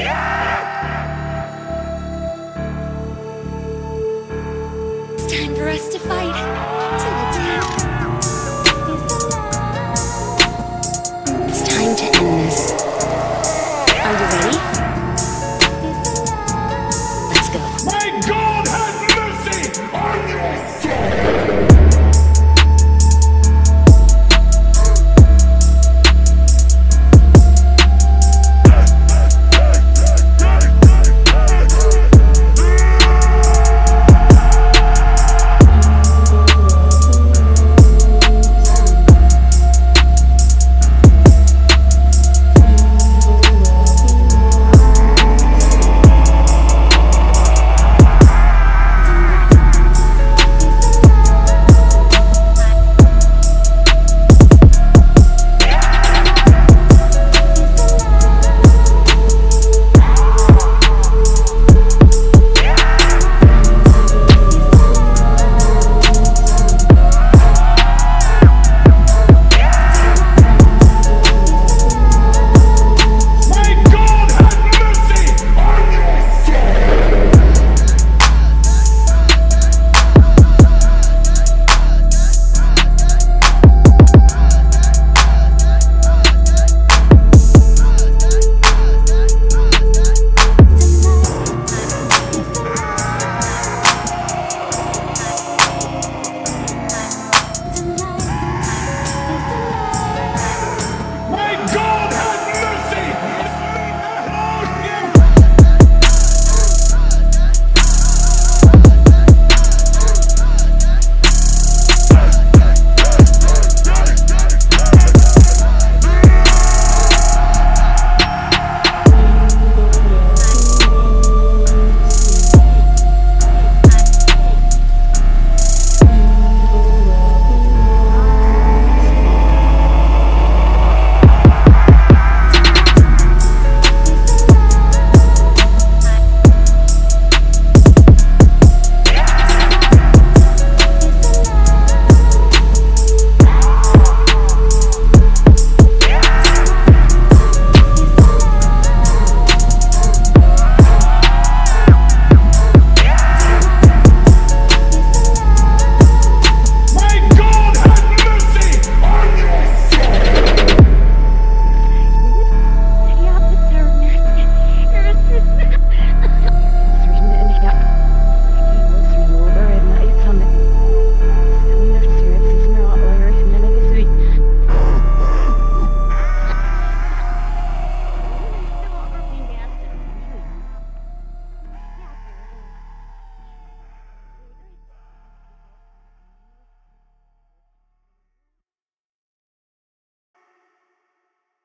It's time for us to fight.